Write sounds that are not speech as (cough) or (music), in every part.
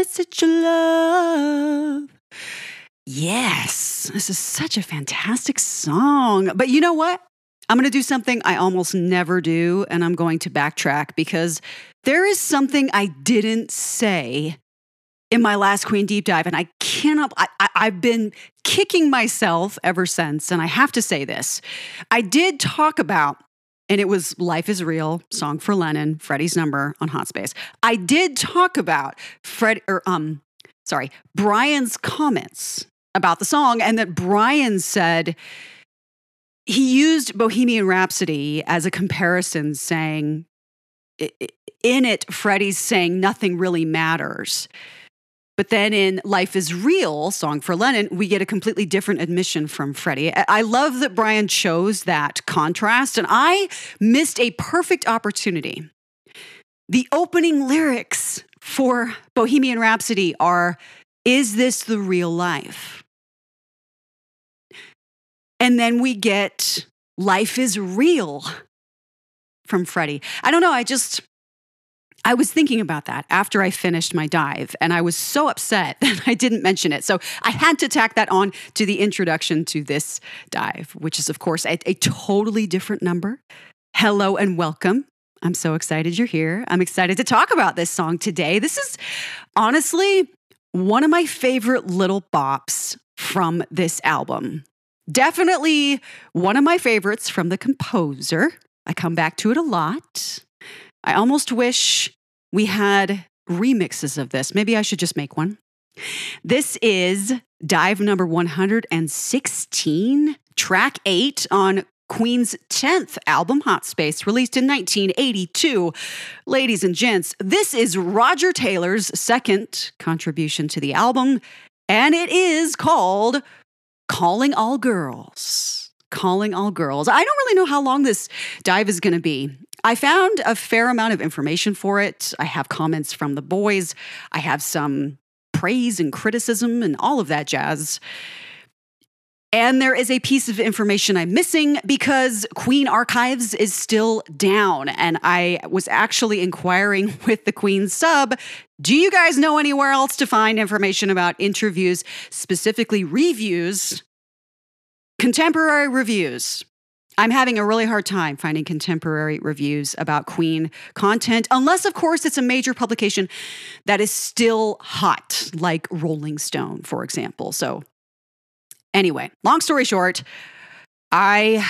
message of love. Yes, this is such a fantastic song. But you know what? I'm going to do something I almost never do, and I'm going to backtrack because there is something I didn't say in my last Queen deep dive, and I cannot, I, I, have been kicking myself ever since. And I have to say this I did talk about, and it was Life is Real, song for Lennon, Freddie's number on Hot Space. I did talk about Fred, or, um, sorry, Brian's comments about the song, and that Brian said, he used Bohemian Rhapsody as a comparison, saying, in it, Freddie's saying nothing really matters. But then in Life is Real, Song for Lennon, we get a completely different admission from Freddie. I love that Brian chose that contrast, and I missed a perfect opportunity. The opening lyrics for Bohemian Rhapsody are Is this the real life? And then we get Life is Real from Freddie. I don't know. I just, I was thinking about that after I finished my dive, and I was so upset (laughs) that I didn't mention it. So I had to tack that on to the introduction to this dive, which is, of course, a, a totally different number. Hello and welcome. I'm so excited you're here. I'm excited to talk about this song today. This is honestly one of my favorite little bops from this album. Definitely one of my favorites from the composer. I come back to it a lot. I almost wish we had remixes of this. Maybe I should just make one. This is dive number 116, track eight on Queen's 10th album, Hot Space, released in 1982. Ladies and gents, this is Roger Taylor's second contribution to the album, and it is called Calling All Girls. Calling All Girls. I don't really know how long this dive is going to be. I found a fair amount of information for it. I have comments from the boys, I have some praise and criticism and all of that jazz. And there is a piece of information I'm missing because Queen Archives is still down. And I was actually inquiring (laughs) with the Queen sub do you guys know anywhere else to find information about interviews, specifically reviews, contemporary reviews? I'm having a really hard time finding contemporary reviews about Queen content, unless, of course, it's a major publication that is still hot, like Rolling Stone, for example. So, anyway, long story short, I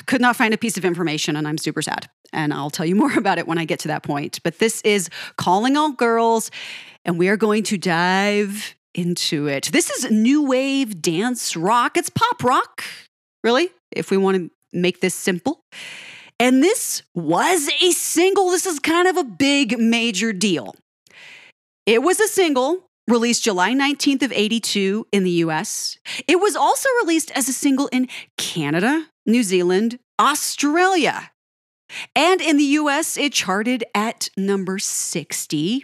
(sighs) could not find a piece of information and I'm super sad. And I'll tell you more (laughs) about it when I get to that point. But this is Calling All Girls, and we are going to dive into it. This is new wave dance rock. It's pop rock, really, if we want to make this simple. And this was a single. This is kind of a big major deal. It was a single released July 19th of 82 in the US. It was also released as a single in Canada, New Zealand, Australia. And in the US, it charted at number 60.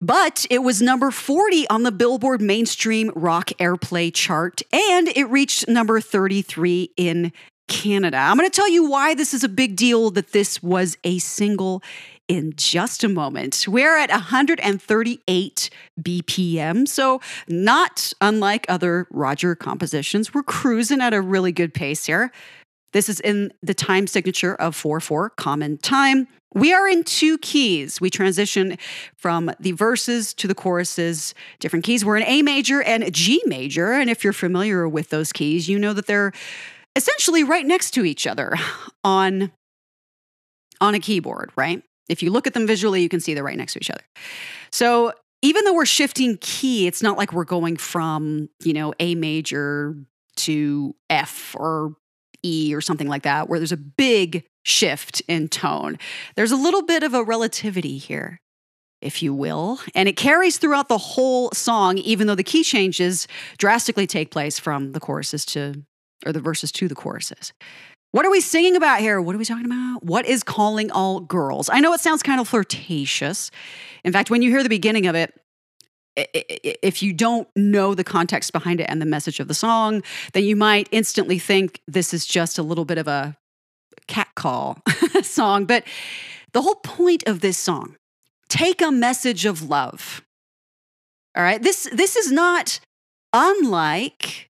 But it was number 40 on the Billboard Mainstream Rock Airplay chart, and it reached number 33 in Canada. I'm going to tell you why this is a big deal that this was a single in just a moment. We're at 138 BPM, so not unlike other Roger compositions. We're cruising at a really good pace here. This is in the time signature of 4 4 common time. We are in two keys. We transition from the verses to the choruses, different keys. We're in A major and G major. And if you're familiar with those keys, you know that they're essentially right next to each other on, on a keyboard, right? If you look at them visually, you can see they're right next to each other. So even though we're shifting key, it's not like we're going from, you know, A major to F or E or something like that, where there's a big shift in tone. There's a little bit of a relativity here, if you will, and it carries throughout the whole song, even though the key changes drastically take place from the choruses to, or the verses to the choruses. What are we singing about here? What are we talking about? What is calling all girls? I know it sounds kind of flirtatious. In fact, when you hear the beginning of it, if you don't know the context behind it and the message of the song, then you might instantly think this is just a little bit of a catcall (laughs) song. But the whole point of this song take a message of love. All right. This this is not unlike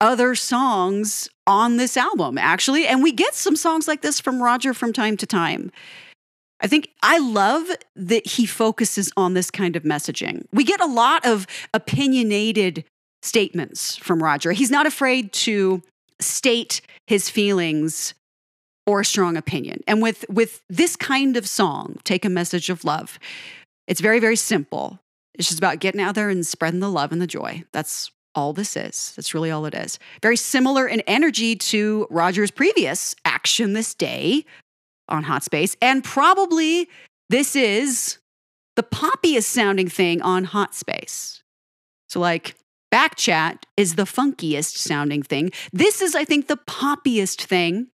other songs on this album, actually. And we get some songs like this from Roger from time to time. I think I love that he focuses on this kind of messaging. We get a lot of opinionated statements from Roger. He's not afraid to state his feelings or a strong opinion. And with with this kind of song, Take a Message of Love, it's very very simple. It's just about getting out there and spreading the love and the joy. That's all this is. That's really all it is. Very similar in energy to Roger's previous Action This Day on Hot Space. And probably this is the poppiest sounding thing on Hot Space. So, like, back chat is the funkiest sounding thing. This is, I think, the poppiest thing.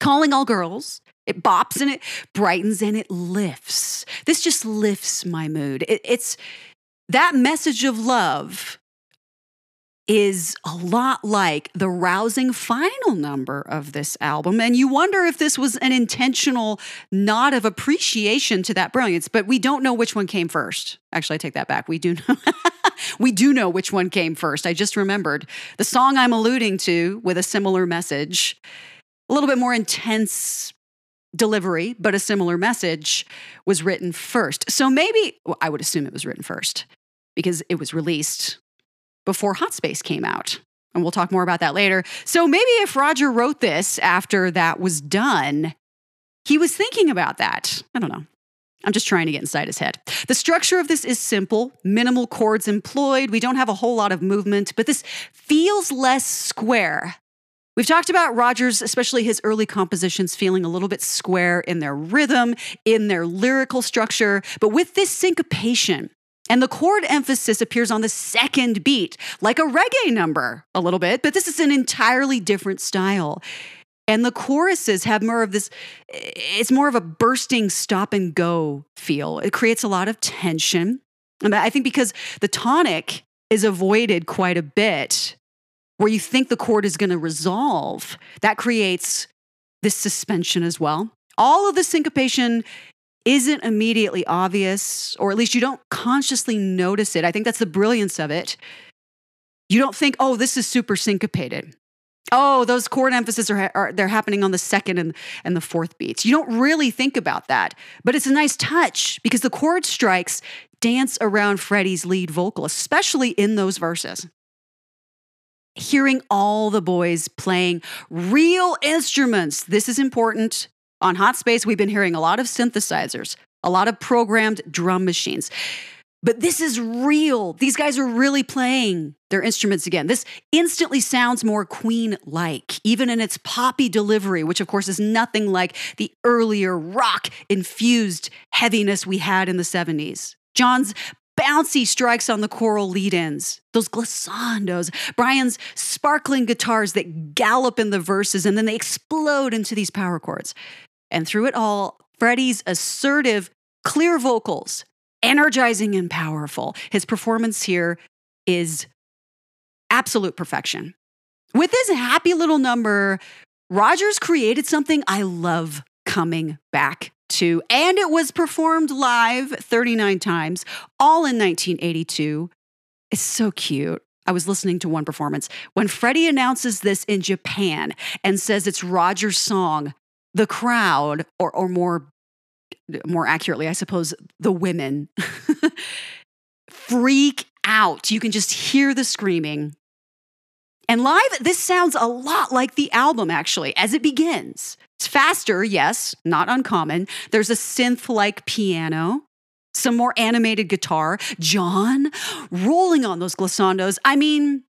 Calling all girls. It bops and it brightens and it lifts. This just lifts my mood. It, it's that message of love is a lot like the rousing final number of this album. And you wonder if this was an intentional nod of appreciation to that brilliance, but we don't know which one came first. Actually, I take that back. We do know. (laughs) we do know which one came first. I just remembered the song I'm alluding to with a similar message, a little bit more intense delivery, but a similar message was written first. So maybe, well, I would assume it was written first because it was released before Hot Space came out. And we'll talk more about that later. So maybe if Roger wrote this after that was done, he was thinking about that. I don't know. I'm just trying to get inside his head. The structure of this is simple, minimal chords employed. We don't have a whole lot of movement, but this feels less square. We've talked about Rogers, especially his early compositions, feeling a little bit square in their rhythm, in their lyrical structure. But with this syncopation, and the chord emphasis appears on the second beat, like a reggae number, a little bit, but this is an entirely different style. And the choruses have more of this, it's more of a bursting stop and go feel. It creates a lot of tension. And I think because the tonic is avoided quite a bit, where you think the chord is going to resolve, that creates this suspension as well. All of the syncopation isn't immediately obvious, or at least you don't consciously notice it. I think that's the brilliance of it. You don't think, oh, this is super syncopated. Oh, those chord emphases are, are they're happening on the second and, and the fourth beats. You don't really think about that, but it's a nice touch because the chord strikes dance around Freddie's lead vocal, especially in those verses. Hearing all the boys playing real instruments, this is important on Hot Space, we've been hearing a lot of synthesizers, a lot of programmed drum machines. But this is real. These guys are really playing their instruments again. This instantly sounds more Queen like, even in its poppy delivery, which of course is nothing like the earlier rock infused heaviness we had in the 70s. John's bouncy strikes on the choral lead ins, those glissandos, Brian's sparkling guitars that gallop in the verses and then they explode into these power chords. And through it all, Freddie's assertive, clear vocals, energizing and powerful. His performance here is absolute perfection. With this happy little number, Rogers created something I love coming back to, and it was performed live 39 times, all in 1982. It's so cute. I was listening to one performance when Freddie announces this in Japan and says it's Roger's song the crowd, or, or more, more accurately, I suppose, the women, (laughs) freak out. You can just hear the screaming. And live, this sounds a lot like the album, actually, as it begins. It's faster, yes, not uncommon. There's a synth like piano, some more animated guitar, John rolling on those glissandos. I mean,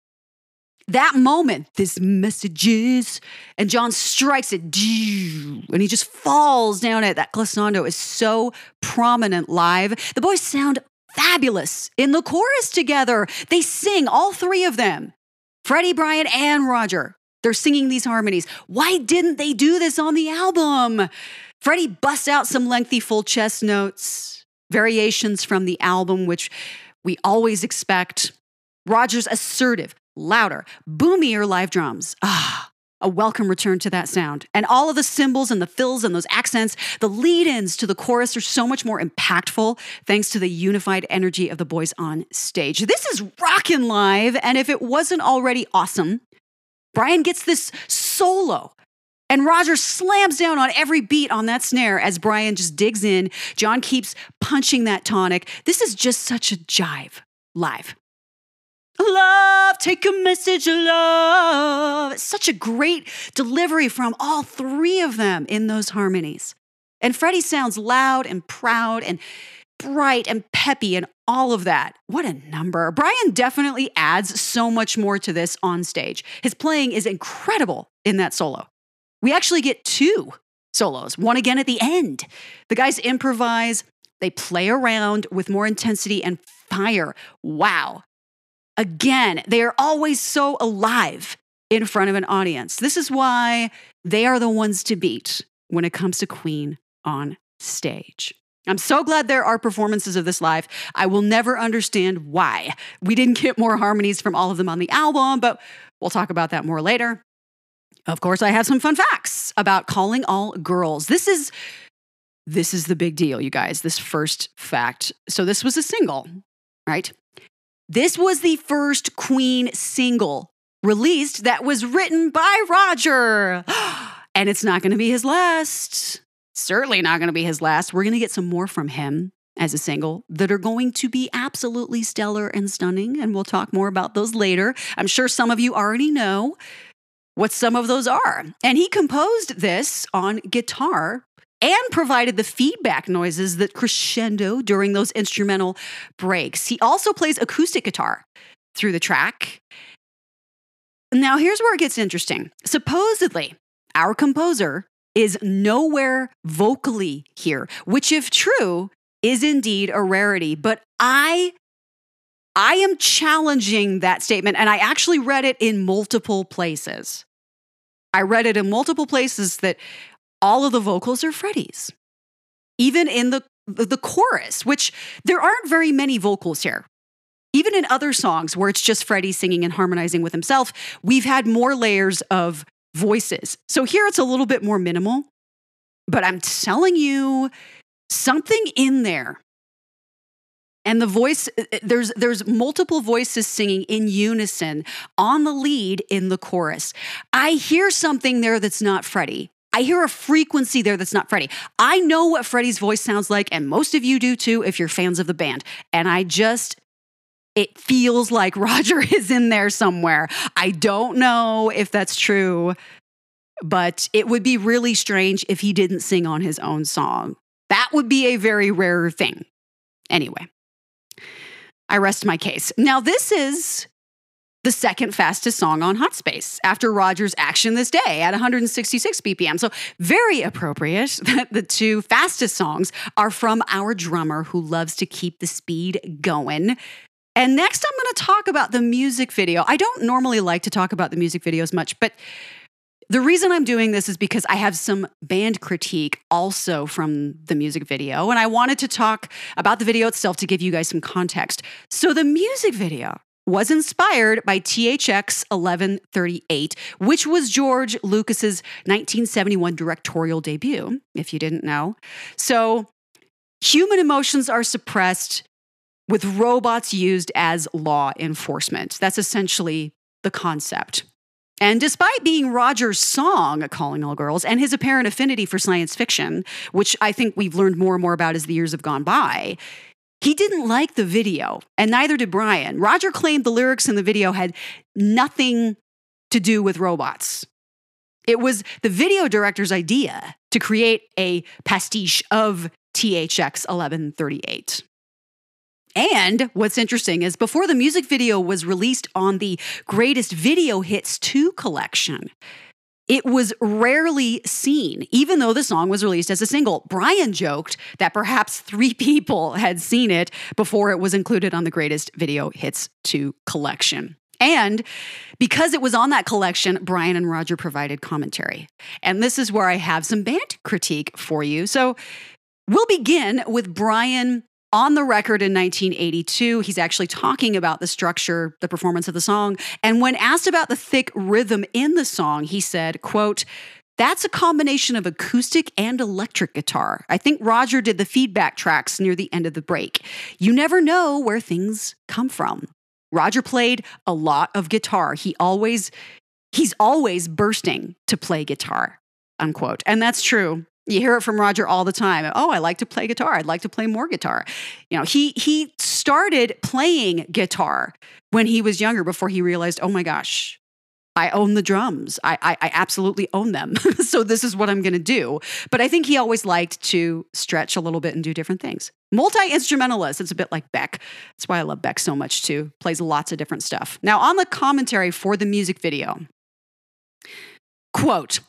that moment, this message is, and John strikes it, and he just falls down it. That glissando is so prominent live. The boys sound fabulous in the chorus together. They sing, all three of them Freddie, Brian, and Roger. They're singing these harmonies. Why didn't they do this on the album? Freddie busts out some lengthy full chest notes, variations from the album, which we always expect. Roger's assertive, louder, boomier live drums. Ah, a welcome return to that sound. And all of the cymbals and the fills and those accents, the lead ins to the chorus are so much more impactful thanks to the unified energy of the boys on stage. This is rockin' live. And if it wasn't already awesome, Brian gets this solo. And Roger slams down on every beat on that snare as Brian just digs in. John keeps punching that tonic. This is just such a jive live. Love, take a message love. It's such a great delivery from all three of them in those harmonies. And Freddie sounds loud and proud and bright and peppy and all of that. What a number. Brian definitely adds so much more to this on stage. His playing is incredible in that solo. We actually get two solos, one again at the end. The guys improvise, they play around with more intensity and fire. Wow. Again, they are always so alive in front of an audience. This is why they are the ones to beat when it comes to Queen on stage. I'm so glad there are performances of this live. I will never understand why we didn't get more harmonies from all of them on the album, but we'll talk about that more later. Of course, I have some fun facts about calling all girls. This is this is the big deal, you guys. This first fact. So this was a single, right? This was the first Queen single released that was written by Roger. (gasps) And it's not going to be his last. Certainly not going to be his last. We're going to get some more from him as a single that are going to be absolutely stellar and stunning. And we'll talk more about those later. I'm sure some of you already know what some of those are. And he composed this on guitar and provided the feedback noises that crescendo during those instrumental breaks. He also plays acoustic guitar through the track. Now, here's where it gets interesting. Supposedly, our composer is nowhere vocally here, which, if true, is indeed a rarity. But I I am challenging that statement, and I actually read it in multiple places. I read it in multiple places that all of the vocals are Freddie's. Even in the, the, chorus, which there aren't very many vocals here. Even in other songs where it's just Freddie singing and harmonizing with himself, we've had more layers of voices. So here it's a little bit more minimal, but I'm telling you, something in there and the voice uh, uh, there's there's multiple voices singing in unison on the lead in the chorus i hear something there that's not freddie I hear a frequency there that's not Freddie. I know what Freddie's voice sounds like, and most of you do too if you're fans of the band. And I just, it feels like (laughs) Roger is in there somewhere. I don't know if that's true, but it would be really strange if he didn't sing on his own song. That would be a very rare thing. Anyway, I rest my case. Now, this is the second fastest song on Hot Space after Roger's Action This Day at 166 BPM. So, very appropriate (laughs) that the two fastest songs are from our drummer who loves to keep the speed going. And next, I'm going to talk about the music video. I don't normally like to talk about the music videos much, but the reason I'm doing this is because I have some band critique also from the music video, and I wanted to talk about the video itself to give you guys some context. So, the music video was inspired by THX 1138, which was George Lucas's 1971 directorial debut, if you didn't know. So, human emotions are suppressed with robots used as law enforcement. That's essentially the concept. And despite being Roger's song, Calling All Girls, and his apparent affinity for science fiction, which I think we've learned more and more about as the years have gone by, he didn't like the video, and neither did Brian. Roger claimed the lyrics in the video had nothing to do with robots. It was the video director's idea to create a pastiche of THX 1138. And what's interesting is before the music video was released on the Greatest Video Hits 2 collection, it was rarely seen, even though the song was released as a single. Brian joked that perhaps three (laughs) people had seen it before it was included on the Greatest Video Hits 2 collection. And because it was on that collection, Brian and Roger provided commentary. And this is where I have some band critique for you. So we'll begin with Brian on the record in 1982, he's actually talking about the structure, the performance of the song. And when asked about the thick rhythm in the song, he said, quote, that's a combination of acoustic and electric guitar. I think Roger did the feedback tracks near the end of the break. You never know where things come from. Roger played a lot of guitar. He always he's always bursting to play guitar. Unquote. And that's true. You hear it from Roger all the time. Oh, I like to play guitar. I'd like to play more guitar. You know, he he started playing guitar when he was younger before he realized, oh my gosh, I own the drums. I, I, I absolutely own them. (laughs) so this is what I'm going to do. But I think he always liked to stretch a little bit and do different things. Multi instrumentalist. It's a bit like Beck. That's why I love Beck so much too. Plays lots of different stuff. Now, on the commentary for the music video, quote,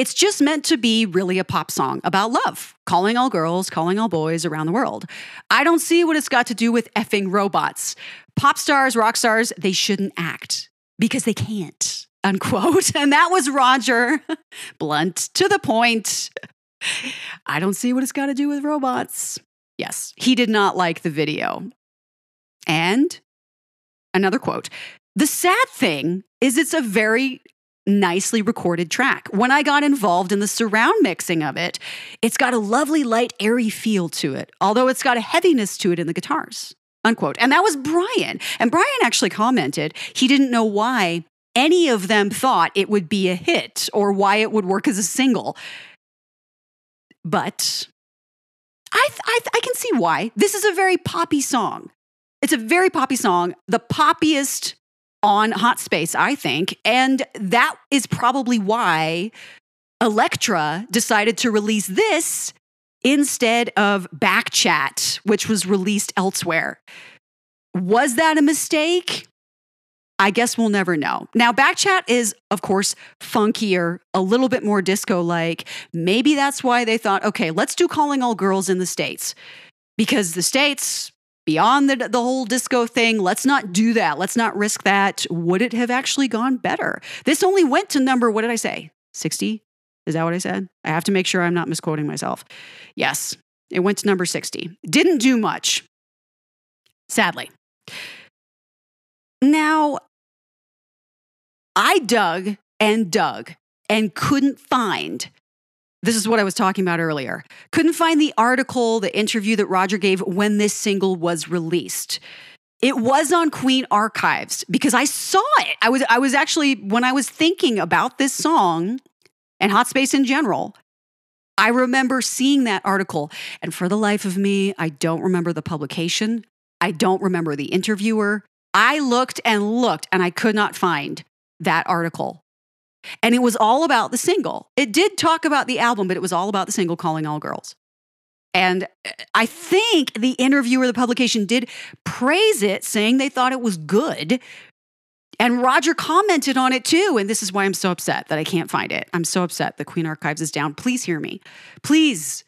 it's just meant to be really a pop song about love, calling all girls, calling all boys around the world. I don't see what it's got to do with effing robots. Pop stars, rock stars, they shouldn't act because they can't, (laughs) unquote. And that was Roger, (laughs) blunt to the point. I don't see what it's got to do with robots. Yes, he did not like the video. And another quote The sad thing is, it's a very nicely recorded track. When I got involved in the surround mixing of it, it's got a lovely, light, airy feel to it, although it's got a heaviness to it in the guitars. Unquote. And that was Brian. And Brian actually commented he didn't know why any of them thought it would be a hit or why it would work as a single. But I, I, I can see why. This is a very poppy song. It's a very poppy song, the poppiest on Hot Space, I think. And that is probably why Elektra decided to release this instead of Backchat, which was released elsewhere. Was that a mistake? I guess we'll never know. Now, Backchat is, of course, funkier, a little bit more disco like. Maybe that's why they thought, okay, let's do Calling All Girls in the States. Because the States, beyond the, the whole disco thing, let's not do that. Let's not risk that. Would it have actually gone better? This only went to number, what did I say? 60? Is that what I said? I have to make sure I'm not misquoting myself. Yes, it went to number 60. Didn't do much, sadly. Now, I dug and dug and couldn't find. This is what I was talking about earlier. Couldn't find the article, the interview that Roger gave when this single was released. It was on Queen Archives because I saw it. I was I was actually when I was thinking about this song and hot space in general, I remember seeing that article and for the life of me, I don't remember the publication. I don't remember the interviewer. I looked and looked and I could not find that article. And it was all about the single. It did talk about the album, but it was all about the single Calling All Girls. And uh, I think the interviewer, the publication did praise it, saying they thought it was good. And Roger commented on it too. And this is why I'm so upset that I can't find it. I'm so upset the Queen Archives is down. Please hear me. Please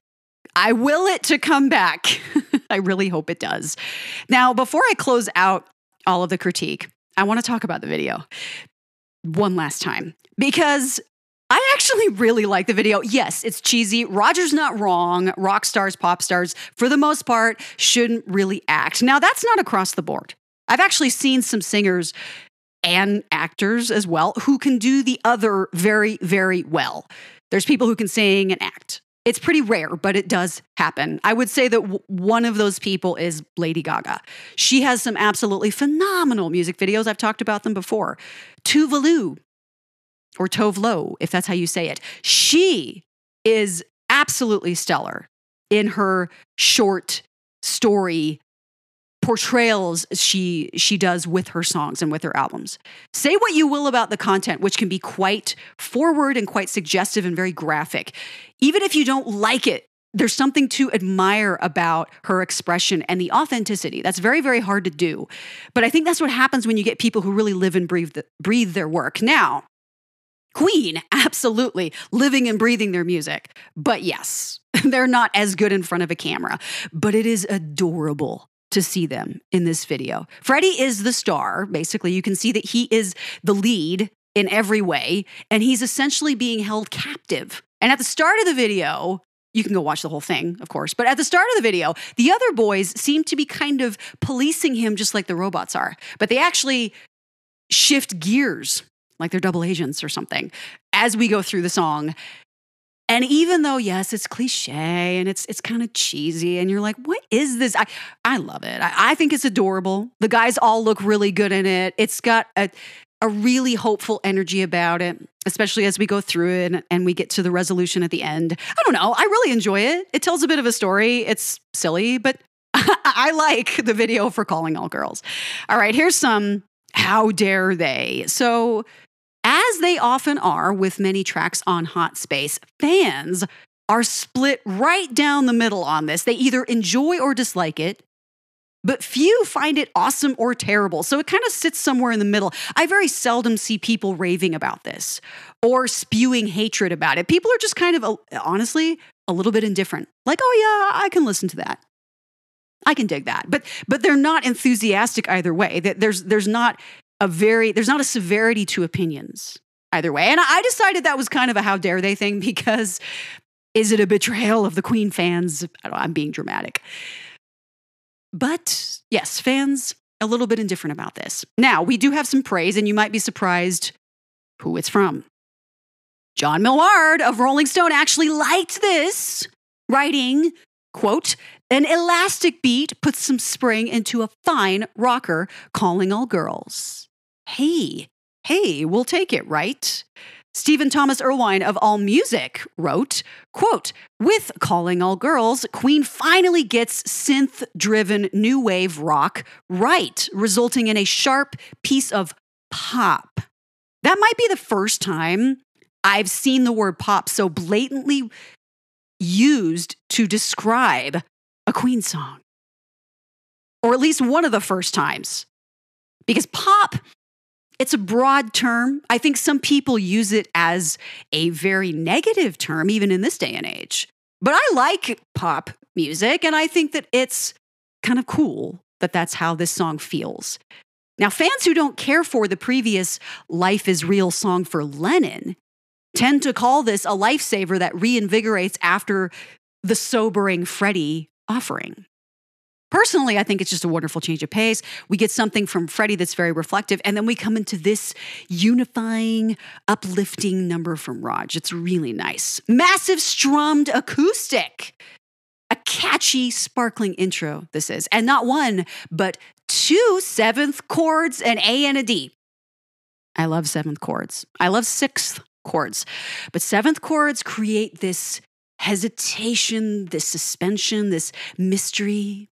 I will it to come back. (laughs) I really hope it does. Now, before I close out all of the critique, I want to talk about the video one last time because I actually really like the video. Yes, it's cheesy. Roger's not wrong. Rock stars, pop stars, for the most part, shouldn't really act. Now, that's not across the board. I've actually seen some singers and actors as well who can do the other very, very well. There's people who can sing and act. It's pretty rare, but it does happen. I would say that w- one of those people is Lady Gaga. She has some absolutely phenomenal music videos. I've talked about them before. Tuvalu, or Tove Lo, if that's how you say it. She is absolutely stellar in her short story portrayals she she does with her songs and with her albums. Say what you will about the content which can be quite forward and quite suggestive and very graphic. Even if you don't like it, there's something to admire about her expression and the authenticity. That's very, very hard to do. But I think that's what happens when you get people who really live and breathe, the, breathe their work. Now, Queen, absolutely living and breathing their music. But yes, (laughs) they're not as good in front of a camera, but it is adorable to see them in this video. Freddie is the star. Basically, you can see that he is the lead in every way, and he's essentially being held captive. And at the start of the video, You can go watch the whole thing, of course. But at the start of the video, the other boys seem to be kind of policing him just like the robots are. But they actually shift gears like they're double agents or something as we go through the song. And even though, yes, it's cliche and it's it's kind of cheesy, and you're like, what is this? I, I love it. I, I think it's adorable. The guys all look really good in it. It's got a a really hopeful energy about it, especially as we go through it and, and we get to the resolution at the end. I don't know. I really enjoy it. It tells a bit of a story. It's silly, but (laughs) I like the video for calling all girls. All right, here's some how dare they. So as they often are with many tracks on Hot Space, fans are split right down the middle on this. They either enjoy or dislike it, but few find it awesome or terrible. So it kind of sits somewhere in the middle. I very seldom see people raving about this or spewing hatred about it. People are just kind of, uh, honestly, a little bit indifferent. Like, oh yeah, I can listen to that. I can dig that. But but they're not enthusiastic either way. There's there's not a very there's not a severity to opinions either way. And I decided that was kind of a how dare they thing (laughs) because is it a betrayal of the Queen fans? I'm being dramatic. But yes, fans a little bit indifferent about this. Now, we do have some praise, and you might be surprised who it's from. John Milward of Rolling Stone actually liked this, writing, quote, an elastic beat puts some spring into a fine rocker, calling all girls hey, hey, we'll take it, right? Stephen Thomas Erlewine of AllMusic wrote, quote, with Calling All Girls, Queen finally gets synth-driven new wave rock right, resulting in a sharp piece of pop. That might be the first time I've seen the word pop so blatantly used to describe a Queen song. Or at least one of the first times. Because pop it's a broad term. I think some people use it as a very negative term, even in this day and age. But I like pop music, and I think that it's kind of cool that that's how this song feels. Now, fans who don't care for the previous Life is Real song for Lennon tend to call this a lifesaver that reinvigorates after the sobering Freddie offering. Personally, I think it's just a wonderful change of pace. We get something from Freddie that's very reflective, and then we come into this unifying, uplifting number from Raj. It's really nice. Massive strummed acoustic. A catchy, sparkling intro, this is. And not one, but two seventh chords, an A and a D. I love seventh chords. I love sixth chords. But seventh chords create this hesitation, this suspension, this mystery,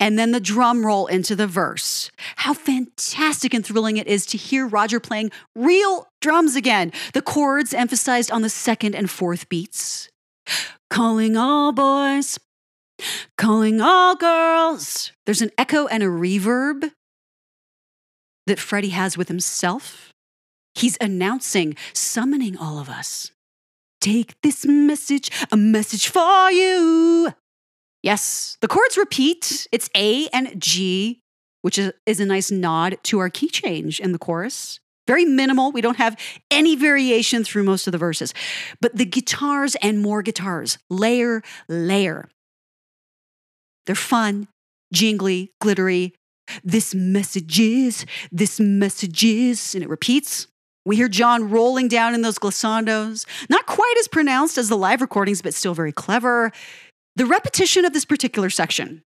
and then the drum roll into the verse. How fantastic and thrilling it is to hear Roger playing real drums again. The chords emphasized on the second and fourth beats. Calling all boys, calling all girls. There's an echo and a reverb that Freddie has with himself. He's announcing, summoning all of us. Take this message, a message for you. Yes, the chords repeat. It's A and G, which is, is a nice nod to our key change in the chorus. Very minimal. We don't have any variation through most of the verses. But the guitars and more guitars, layer, layer. They're fun, jingly, glittery. This message is, this message is, and it repeats. We hear John rolling down in those glissandos, not quite as pronounced as the live recordings, but still very clever. The repetition of this particular section,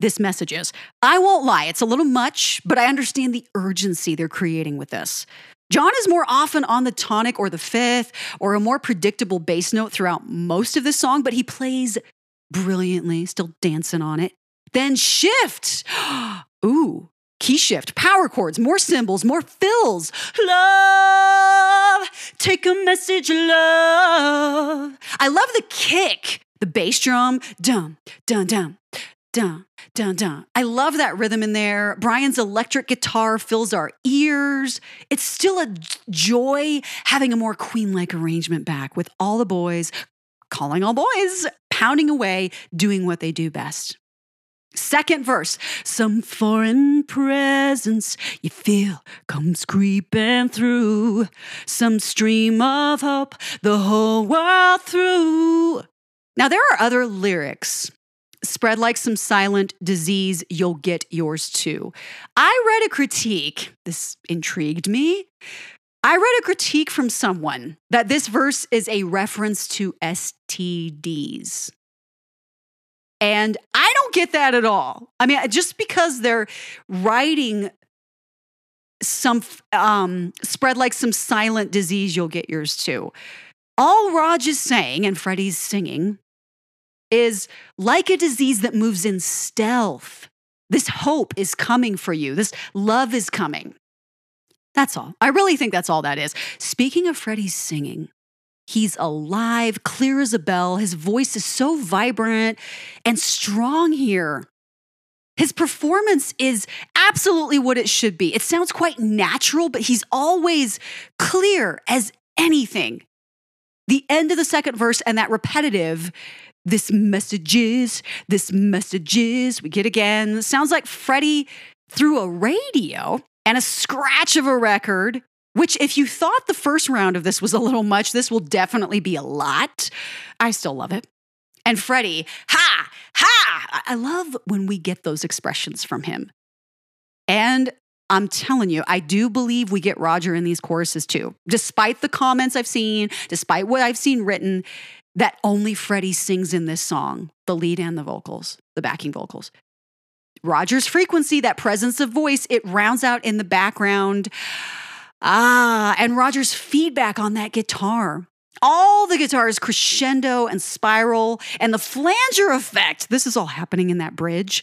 this message is I won't lie, it's a little much, but I understand the urgency they're creating with this. John is more often on the tonic or the fifth or a more predictable bass note throughout most of this song, but he plays brilliantly, still dancing on it. Then shift. (gasps) Ooh, key shift, power chords, more cymbals, more fills. Love, take a message, love. I love the kick the bass drum, dum, dum, dum, dum, dum, dum. I love that rhythm in there. Brian's electric guitar fills our ears. It's still a joy having a more queen like arrangement back with all the boys, calling all boys, pounding away, doing what they do best. Second verse, some foreign presence you feel comes creeping through, some stream of hope the whole world through. Now, there are other lyrics. Spread like some silent disease, you'll get yours too. I read a critique, this intrigued me. I read a critique from someone that this verse is a reference to STDs. And I don't get that at all. I mean, just because they're writing some um, spread like some silent disease, you'll get yours too. All Raj is saying, and Freddie's singing, is like a disease that moves in stealth. This hope is coming for you. This love is coming. That's all. I really think that's all that is. Speaking of Freddie's singing, he's alive, clear as a bell. His voice is so vibrant and strong here. His performance is absolutely what it should be. It sounds quite natural, but he's always clear as anything. The end of the second verse and that repetitive this message is, this message is, we get again. Sounds like Freddie through a radio and a scratch of a record, which, if you thought the first round of this was a little much, this will definitely be a lot. I still love it. And Freddie, ha, ha. I love when we get those expressions from him. And I'm telling you, I do believe we get Roger in these choruses too. Despite the comments I've seen, despite what I've seen written, that only Freddie sings in this song the lead and the vocals, the backing vocals. Roger's frequency, that presence of voice, it rounds out in the background. Ah, and Roger's feedback on that guitar. All the guitars crescendo and spiral, and the flanger effect. This is all happening in that bridge.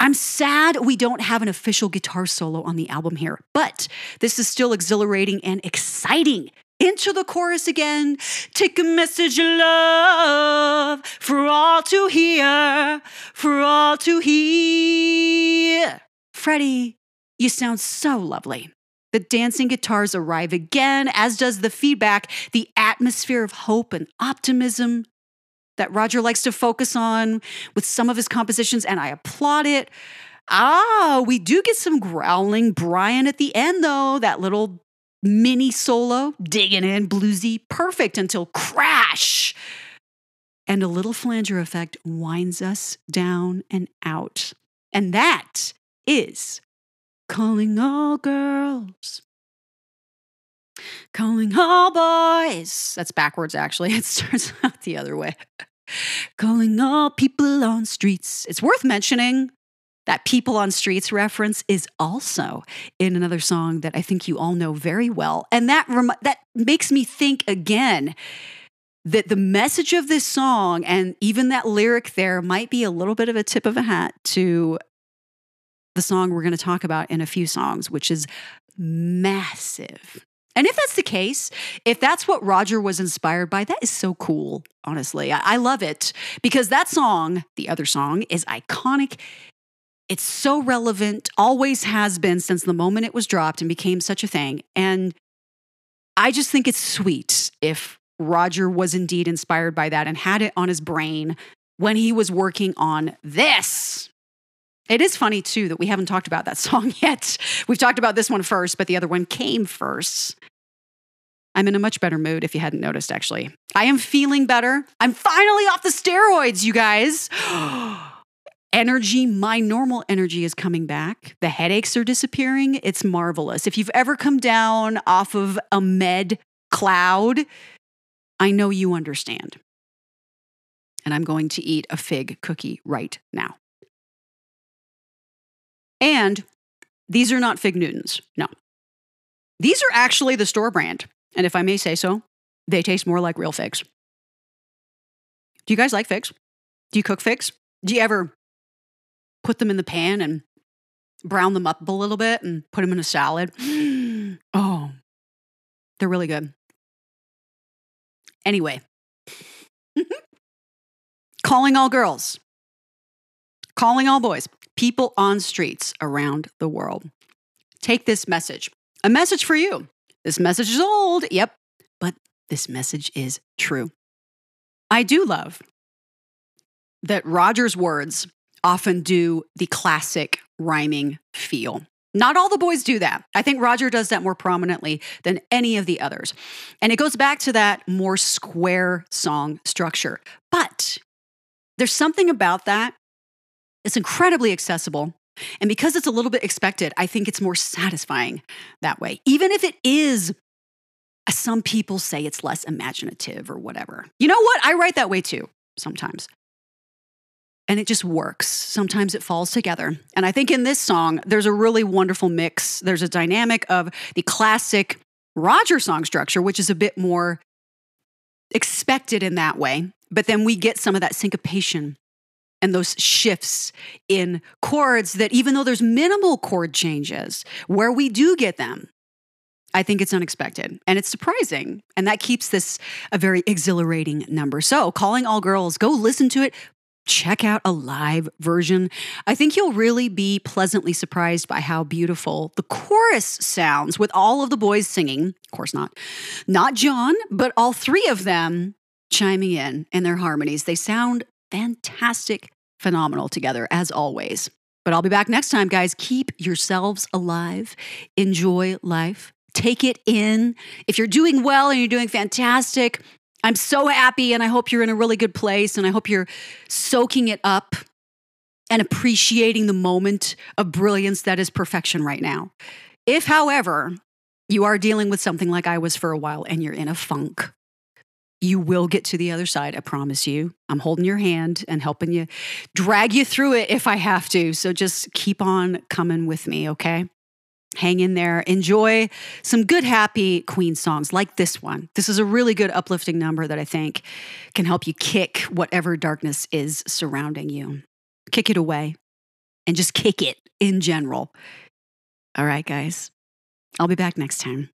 I'm sad we don't have an official guitar solo on the album here, but this is still exhilarating and exciting into the chorus again. Take a message of love for all to hear, for all to hear. Freddie, you sound so lovely. The dancing guitars arrive again, as does the feedback, the atmosphere of hope and optimism that Roger likes to focus on with some of his compositions, and I applaud it. Ah, we do get some growling Brian at the end, though, that little mini solo, digging in, bluesy, perfect until crash. And a little flanger effect winds us down and out. And that is calling all girls, calling all boys. That's backwards, actually. (laughs) It starts (laughs) out the other way. calling all people on streets. It's worth mentioning that People on Streets reference is also in another song that I think you all know very well. And that, rem- that makes me think again that the message of this song and even that lyric there might be a little bit of a tip of a hat to the song we're going to talk about in a few songs, which is massive. And if that's the case, if that's what Roger was inspired by, that is so cool, honestly. I, I, love it because that song, the other song, is iconic. It's so relevant, always has been since the moment it was dropped and became such a thing. And I just think it's sweet if Roger was indeed inspired by that and had it on his brain when he was working on this. It is funny too that we haven't talked about that (laughs) song yet. We've talked about this one first, but the other one came first. I'm in a much better mood if you hadn't noticed, actually. I am feeling better. I'm finally off the steroids, you guys. (gasps) (gasps) (gasps) energy, my normal energy is coming back. The headaches are disappearing. It's marvelous. If you've ever come down off of a med cloud, I know you understand. And I'm going to eat a fig cookie right now. And these are not Fig Newtons. No. These are actually the store brand. And if I may say so, they taste more like real figs. Do you guys like figs? Do you cook figs? Do you ever put them in the pan and brown them up a little bit and put them in a salad. (gasps) oh, they're really good. Anyway, (laughs) calling all girls, calling all boys, people on streets around the world. Take this message, a message for you. This message is old, yep, but this message is true. I do love that Roger's words often do the classic rhyming feel. Not all the boys do that. I think Roger does that more prominently than any of the others. And it goes back to that more square song structure. But There's something about that. It's incredibly accessible. And because it's a little bit expected, I think it's more satisfying that way. Even if it is, uh, some people say it's less imaginative or whatever. You know what? I write that way too sometimes. And it just works. Sometimes it falls together. And I think in this song, there's a really wonderful mix. There's a dynamic of the classic Roger song structure, which is a bit more expected in that way. But then we get some of that syncopation and those shifts in chords that, even though there's minimal chord changes, where we do get them, I think it's unexpected and it's surprising. And that keeps this a very exhilarating number. So, calling all girls, go listen to it. Check out a live version. I think you'll really be pleasantly surprised by how beautiful the chorus sounds with all of the boys singing. Of course, not, not John, but all three of them chiming in in their harmonies. They sound fantastic, phenomenal together, as always. But I'll be back next time, guys. Keep yourselves alive, enjoy life, take it in. If you're doing well and you're doing fantastic, I'm so happy and I hope you're in a really good place and I hope you're soaking it up and appreciating the moment of brilliance that is perfection right now. If, however, you are dealing with something like I was for a while and you're in a funk, you will get to the other side. I promise you. I'm holding your hand and helping you drag you through it if I have to. So just keep on coming with me, okay? Hang in there. Enjoy some good, happy Queen songs like this one. This is a really good, uplifting number that I think can help you kick whatever darkness is surrounding you. Kick it away and just kick it in general. All right, guys. I'll be back next time.